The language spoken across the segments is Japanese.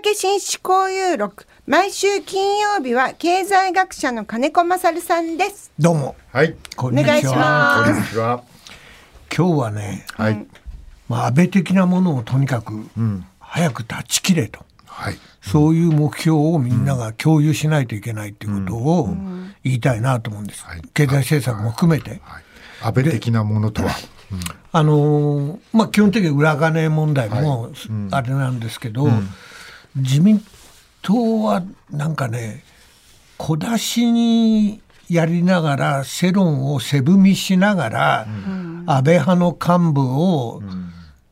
竹紳士交友録。毎週金曜日は経済学者の金子勝さんです。どうも。はい。こんにちはお願いしまこんにちは。今日はね、はい。まあ、安倍的なものをとにかく早く断ち切れと、はい。そういう目標をみんなが共有しないといけないということを言いたいなと思うんです、はい。経済政策も含めて、はい。安倍的なものとは。あのーまあ、基本的に裏金問題もあれなんですけど、自民党はなんかね小出しにやりながら世論を背踏みしながら、安倍派の幹部を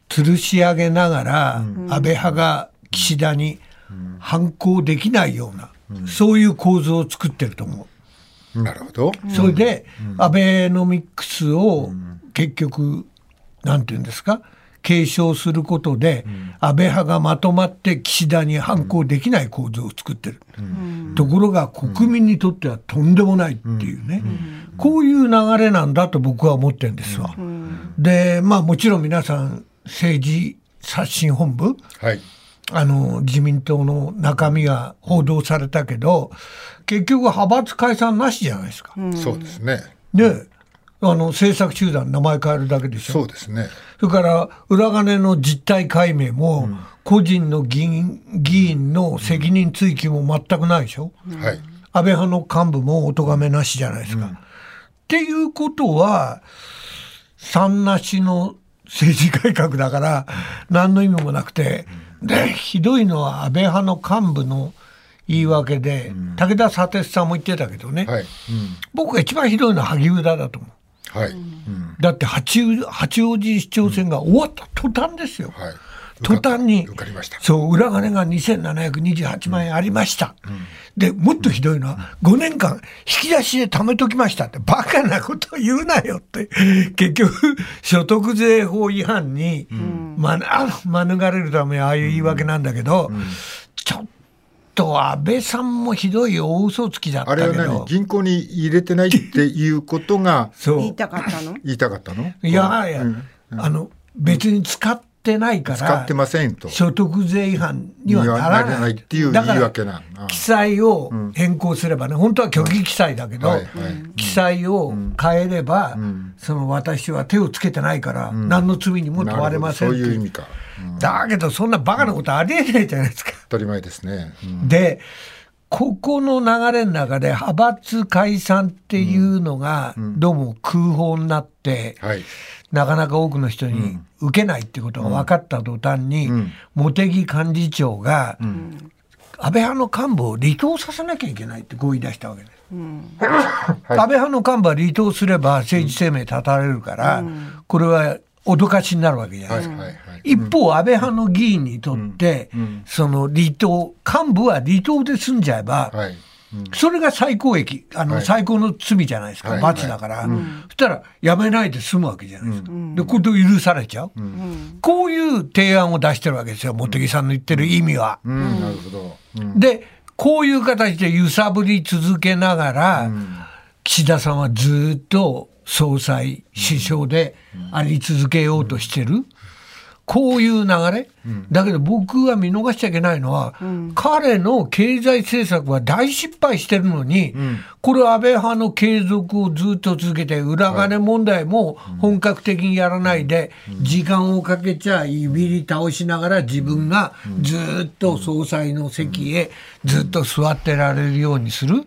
吊るし上げながら、安倍派が岸田に反抗できないような、そういう構図を作ってると思う。なるほど。それで、アベノミクスを結局、なんていうんですか、継承することで、安倍派がまとまって岸田に反抗できない構図を作ってる。ところが国民にとってはとんでもないっていうね、こういう流れなんだと僕は思ってるんですわ。で、まあもちろん皆さん政治刷新本部、はい。あの自民党の中身が報道されたけど結局派閥解散なしじゃないですか。そうですね。であの政策集団名前変えるだけでしょ。そうですね。それから裏金の実態解明も、個人の議員議員の責任追及も全くないでしょ、はい。安倍派の幹部もお咎めなしじゃないですか。っていうことは三なしの政治改革だから何の意味もなくて、でひどいのは安倍派の幹部の言い訳で、武田砂鉄さんも言ってたけどね、はい。うん。僕が一番ひどいのは萩生田だと思う。はい。うん。だって八王八王子市長選が終わった途端ですよ。はい。途端に受かりました。そう裏金が2728万円ありました、でもっとひどいのは5年間引き出しで貯めときましたってバカなこと言うなよって結局所得税法違反に、まあ免れるためああいう言い訳なんだけど、ちょっと安倍さんもひどい大嘘つきだったあけど。れは何？銀行に入れてないっていうことがそう。言いたかったの？言いたかったの？いやいや、あの別に使ってないから使ってませんと。所得税違反にはならないっていうだから言い訳なの記載を変更すればね本当は虚偽記載だけど、記載を変えれば、その私は手をつけてないから、何の罪にも問われませんそういう意味か、うん。だけどそんなバカなことありえないじゃないですか。当たり前ですね、うん。でここの流れの中で派閥解散っていうのがどうも空砲になって、はい。なかなか多くの人に受けないってことが分かった途端に、ん。茂木幹事長が、安倍派の幹部を離党させなきゃいけないってこう言い出したわけです。はい。安倍派の幹部は離党すれば政治生命絶たれるから、これは脅かしになるわけじゃないですか。はいはいはい一方、安倍派の議員にとって、その離党、幹部は離党で済んじゃえば、はい。うん。それが最高益、あの、はい。最高の罪じゃないですか、はい。罰だから、そしたら、やめないで済むわけじゃないですか。で、これ許されちゃう、こういう提案を出してるわけですよ、茂木さんの言ってる意味は。うん。なるほど、うん。で、こういう形で揺さぶり続けながら、岸田さんはずっと総裁、首相であり続けようとしてる。こういう流れ、だけど僕は見逃しちゃいけないのは、彼の経済政策は大失敗してるのに、これ安倍派の継続をずっと続けて、裏金問題も本格的にやらないで、時間をかけちゃいびり倒しながら自分がずっと総裁の席へずっと座ってられるようにする、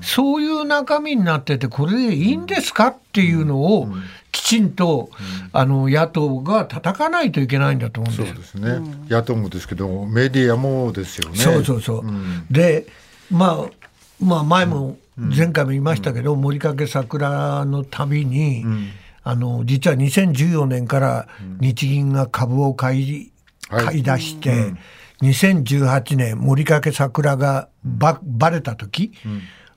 そういう中身になってて、これでいいんですか？っていうのを、きちんと、あの野党が叩かないといけないんだと思うんです。よ。そうですね、野党もですけどメディアもですよね。そうそうそう。で、まあ、まあ、前も、前回も言いましたけど、森掛桜のたびに、あの、実は2014年から日銀が株を買い、はい。買い出して、2018年、森掛桜がば、ばれた時、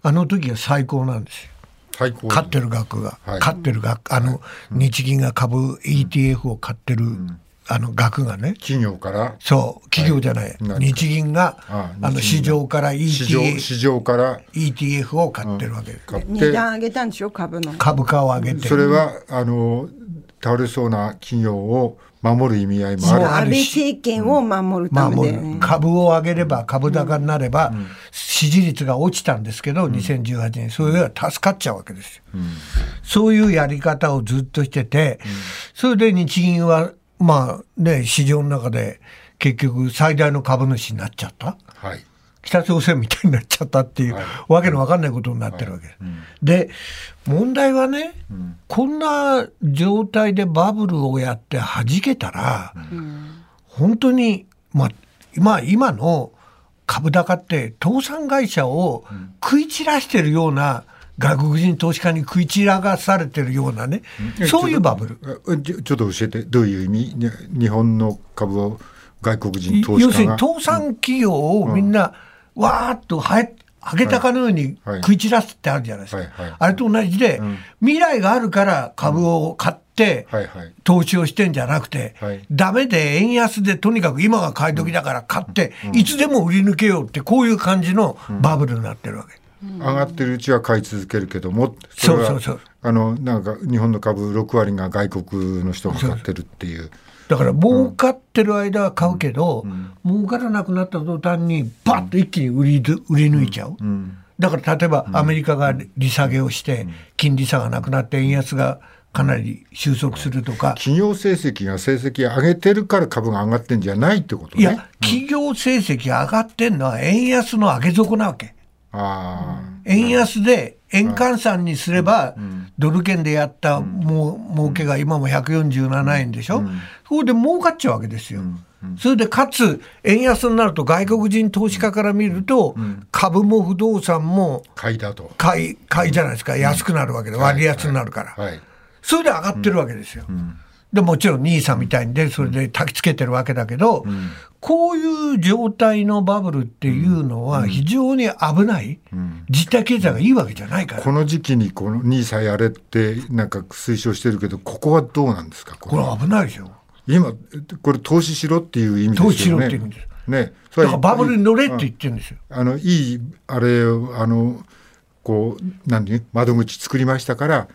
あの時が最高なんですよ。買ってる額が、はい。買ってる額、あの、日銀が株 ETF を買ってる、あの額がね、企業から。そう、企業じゃない、はい日銀がああの市場から市場 ETF, 市場から。ETF を買ってるわけです、値て。段上げたんでしょ？株の。株価を上げてそれはあの倒れそうな企業を守る意味合いもある。安倍政権を守るため守だよねる。株を上げれば株高になれば支持率が落ちたんですけど、2018年。それが助かっちゃうわけですよ、そういうやり方をずっとしてて、それで日銀はまあね市場の中で結局最大の株主になっちゃった。はい。北朝鮮みたいになっちゃったっていう、わけのわかんないことになってるわけ。です。で問題はね、こんな状態でバブルをやって弾けたら、本当に、まあ、今今の株高って倒産会社を食い散らしてるような外国人投資家に食い散らがされてるようなね、そういうバブル。あちょちょっと教えて、どういう意味？に日本の株を外国人投資要するに。倒産企業をみんなわーっとはえ上げたかのようにはい。食い散らすってあるじゃないですか、あれと同じで、未来があるから株を買って。投資をしてんじゃなくて、はい。ダメで円安でとにかく今が買い時だから買って、いつでも売り抜けようってこういう感じのバブルになってるわけ。上がってるうちは買い続けるけども、れはそうそう。そうあの、なんか日本の株6割が外国の人が買ってるっていう。だから儲かってる間は買うけど、儲からなくなった途端にバッと一気に売り売り抜いちゃう、だから例えばアメリカが利下げをして金利差がなくなって円安がかなり収束するとか、企業成績が成績上げてるから株が上がってんじゃないってことね。いや企業成績上がってんのは円安の上げ底なわけ。あ円安で円換算にすれば、ドル券でやったもう儲けが今も147円でしょ、そこで儲かっちゃうわけですよ。それでかつ円安になると外国人投資家から見ると、株も不動産もあ、買いだと。買い買いじゃないですか。安くなるわけで、割安になるから、はい。それで上がってるわけですよ。でもちろん NISA みたいにでそれで焚きつけてるわけだけど、こういう状態のバブルっていうのは非常に危ない、実体経済がいいわけじゃないから。この時期にこの NISA やれってなんか推奨してるけど、ここはどうなんですか？ここれれ危ないでしょ今、これ投資しろっていう意味ですよね。投資しろっていう意味です。ね。だからバブルに乗れって言ってるんですよ。あのいいあれをあのこう何窓口作りましたから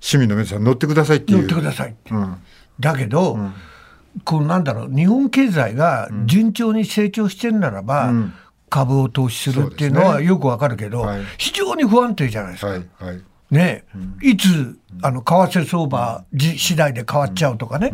市民の皆さん乗ってくださいっていう。乗ってくださいって。うん。だけど、こうなんだろう日本経済が順調に成長してるならば、株を投資するっていうのはよくわかるけど、はい。非常に不安定じゃないですか。はいはい。ね、いつあの為替相場じ次第で変わっちゃうとかね、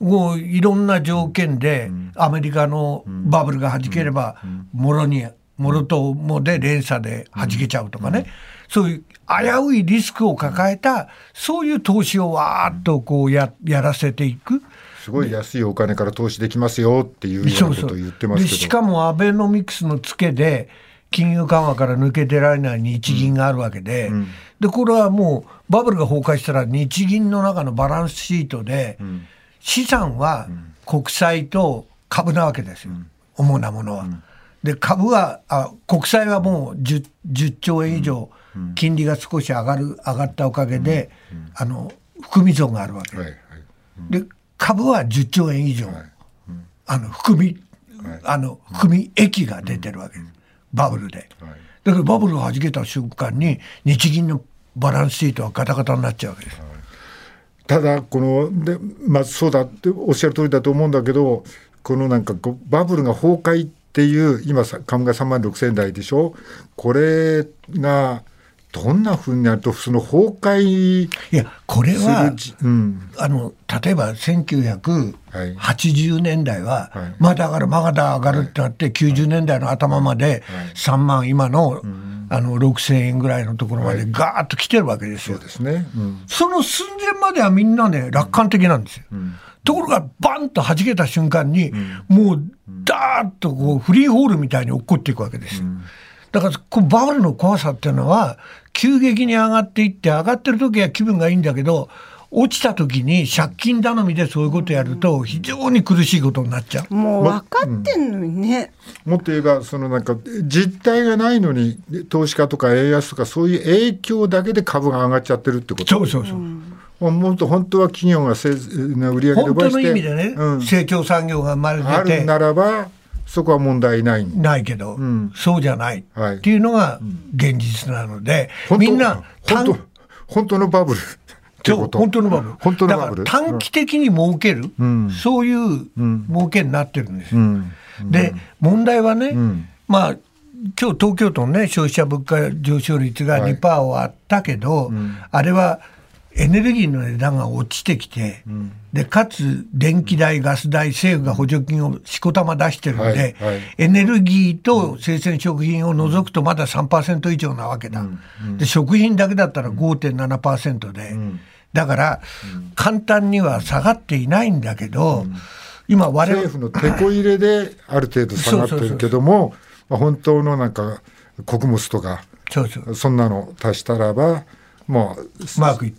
もういろんな条件でアメリカのバブルが弾ければ、もろにもろともで連鎖で弾けちゃうとかね、そういう危ういリスクを抱えたそういう投資をわーっとこうややらせていく。すごい安いお金から投資できますよっていうようなことを言ってますでけど。しかもアベノミクスのツケで金融緩和から抜け出られない日銀があるわけで,、でこれはもうバブルが崩壊したら日銀の中のバランスシートで、資産は国債と株なわけですよ、主なものは。で株はあ国債はもう 10, 10兆円以上、金利が少し上がる上がったおかげで、あの含み損があるわけ、はいはい。で株は10兆円以上、あの含み、あの含み益が出てるわけです、バブルで、だからバブルが弾けた瞬間に日銀のバランスシートはガタガタになっちゃうわけです、ただこのでまあそうだっておっしゃる通りだと思うんだけどこのなんかこうバブルが崩壊っていう今さ株が3万6千台でしょ？これがどんなふうになるとその崩壊いやこれすはうん、あの例えば1980年代ははい。まだ上がるまだ上がるってなって90年代の頭まで3万今のあの6000円ぐらいのところまでガーッと来てるわけですよ。そう。ですね、うん、その寸前まではみんなね楽観的なんですよ。ところがバンと弾けた瞬間に、もうダーッとこうフリーホールみたいに落っこっていくわけです。よ。だからこうバブルの怖さっていうのは急激に上がっていって上がってる時は気分がいいんだけど落ちた時に借金頼みでそういうことやると非常に苦しいことになっちゃう。もう分かってんのにね、もっと言えばそのなんか実態がないのに投資家とか円安とかそういう影響だけで株が上がっちゃってるってこと？そうそうそう。もっと本当は企業がせ売り上げ伸本当のばして意味でね、うん。成長産業が生まれててあるならばそこは問題ない。んないけど、そうじゃない。はい。っていうのが現実なので、本当みんな本当短本当のバブル。本当のバブル。本当のバブル。だから短期的に儲ける、ん。そういう儲けになってるんですよ。うん。で、問題はね、ん。まあ、今日東京都のね、消費者物価上昇率がはい。2%はあったけど、あれはエネルギーの値段が落ちてきて、で、かつ電気代、ガス代、政府が補助金をしこたま出してるんで、はいはい。エネルギーと生鮮食品を除くとまだ3%以上なわけだ。で、食品だけだったら5.7%で、だから、簡単には下がっていないんだけど、今我々政府のてこ入れである程度下がってるけども、まあ本当のなんか穀物とか、そうそう。そんなの足したらば、もううまくい、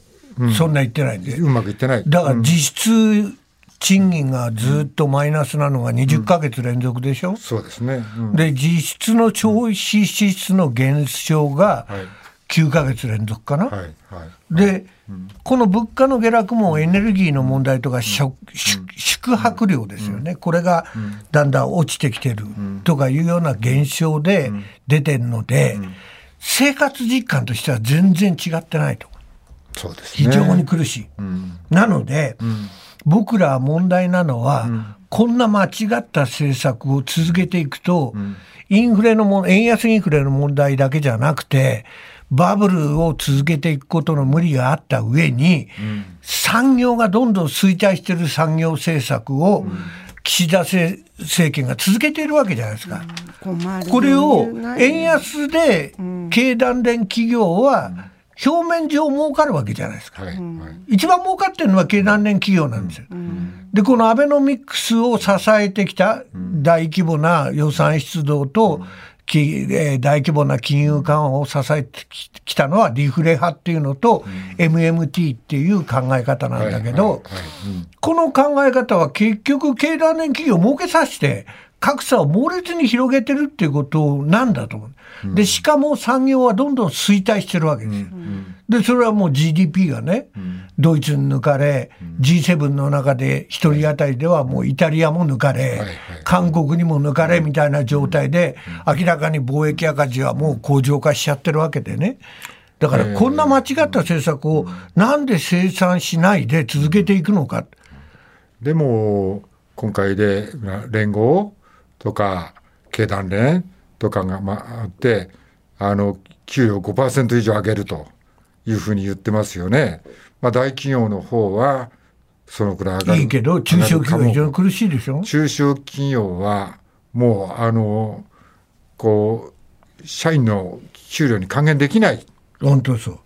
そんな言ってないんで。うまくいってない。だから実質賃金がずっとマイナスなのが20ヶ月連続でしょ、そうですね。うん。で、実質の消費支出の減少がはい。9ヶ月連続かな、はいはい。で、この物価の下落もエネルギーの問題とか、宿泊料ですよね、これがだんだん落ちてきてるとかいうような現象で出てるので、生活実感としては全然違ってないと。そうですね。非常に苦しい。なので、僕らは問題なのは、こんな間違った政策を続けていくと、インフレのも円安インフレの問題だけじゃなくて、バブルを続けていくことの無理があった上に、産業がどんどん衰退している産業政策を、岸田政政権が続けているわけじゃないですか。これを円安で経団連企業は表面上儲かるわけじゃないですか。はいはい。一番儲かってるのは経団連企業なんですよ。で、このアベノミクスを支えてきた大規模な予算出動と、きえー大規模な金融緩和を支えてききたのはリフレ派っていうのと、MMT っていう考え方なんだけど、この考え方は結局経団連企業を儲けさせて格差を猛烈に広げてるっていうことなんだと思う。で、しかも産業はどんどん衰退してるわけですよ。で、それはもう GDP がね、ドイツに抜かれ、G7 の中で一人当たりではもうイタリアも抜かれ、はい韓国にも抜かれみたいな状態で、明らかに貿易赤字はもう向上化しちゃってるわけでね。だからこんな間違った政策をなんで生産しないで続けていくのか。でも今回でまあ連合とか経団連とかがまああってあの給与5%以上上げるというふうに言ってますよね。まあ、大企業の方はそのくらい上がるいいけど、中小企業非常に苦しいでしょ？中小企業はもうあのこう社員の給料に還元できない。本当そう。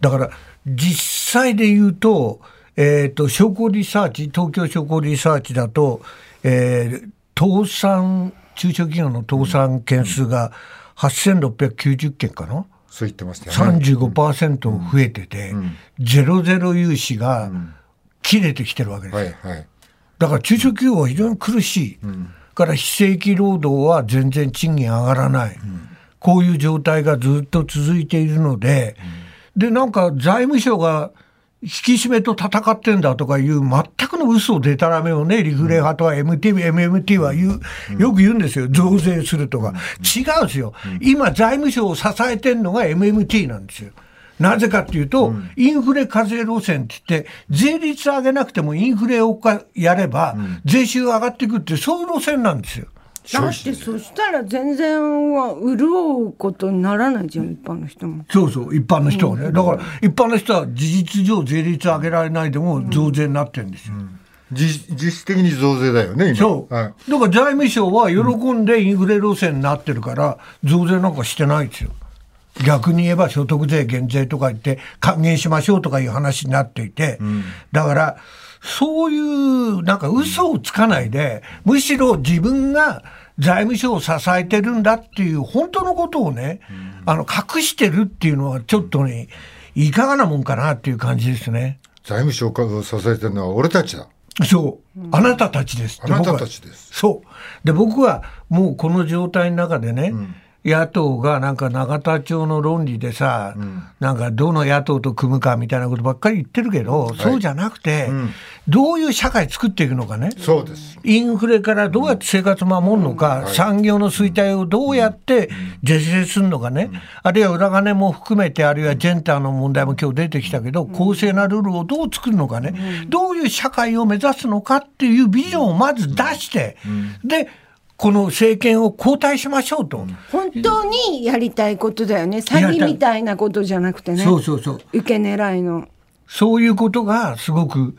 だから、実際で言うと、えっ、と、商工リサーチ、東京商工リサーチだと、えー倒産、中小企業の倒産件数が8690件かな、そう言ってましたよね。35%増えてて、ゼロゼロ融資が切れてきてるわけですよ。はいはい。だから中小企業は非常に苦しい、から非正規労働は全然賃金上がらない、こういう状態がずっと続いているので、でなんか財務省が引き締めと戦ってんだとかいう全くの嘘でたらめをね、リフレ派とは MT、MMT は言う、よく言うんですよ。増税するとか。違うんですよ。今財務省を支えてるのが MMT なんですよ。なぜかっていうと、インフレ課税路線って言って、税率上げなくてもインフレをかやれば、税収が上がっていくって、そういう路線なんですよ。だってそしたら全然は潤うことにならないじゃん一般の人も。そうそう、一般の人はね。だから、一般の人は事実上税率上げられないでも増税になってるんですよ。実実質的に増税だよね今。そう。はいだから財務省は喜んでインフレ路線になってるから、増税なんかしてないですよ。逆に言えば所得税減税とか言って還元しましょうとかいう話になっていて、だから、そういうなんか嘘をつかないで、むしろ自分が財務省を支えてるんだっていう本当のことをね、あの隠してるっていうのはちょっとね、いかがなもんかなっていう感じですね。財務省を支えてるのは俺たちだ。そう、あなたたちですあなたたちです。そう。で、僕はもうこの状態の中でね、野党がなんか永田町の論理でさ、なんかどの野党と組むかみたいなことばっかり言ってるけど、そうじゃなくて、どういう社会作っていくのかね。そうです。インフレからどうやって生活守るのか、産業の衰退をどうやって是正するのかね、あるいは裏金も含めて、あるいはジェンダーの問題も今日出てきたけど、公正なルールをどう作るのかね、どういう社会を目指すのかっていうビジョンをまず出して、で、この政権を交代しましょうと。本当にやりたいことだよね。詐欺みたいなことじゃなくてね。そうそうそう。受け狙いのそういうことがすごく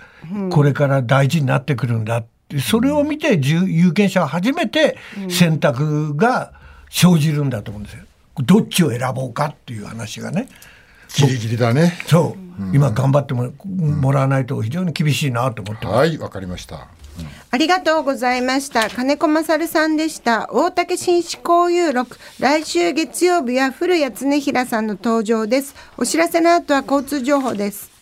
これから大事になってくるんだって、それを見て有有権者は初めて選択が生じるんだと思うんですよ。どっちを選ぼうかっていう話がね。ギリギリだね。そう、今頑張ってももらわないと非常に厳しいなと思ってます。はい、わかりました。ありがとうございました。金子勝さんでした。大竹紳士交友録。来週月曜日は古谷恒平さんの登場です。お知らせの後は交通情報です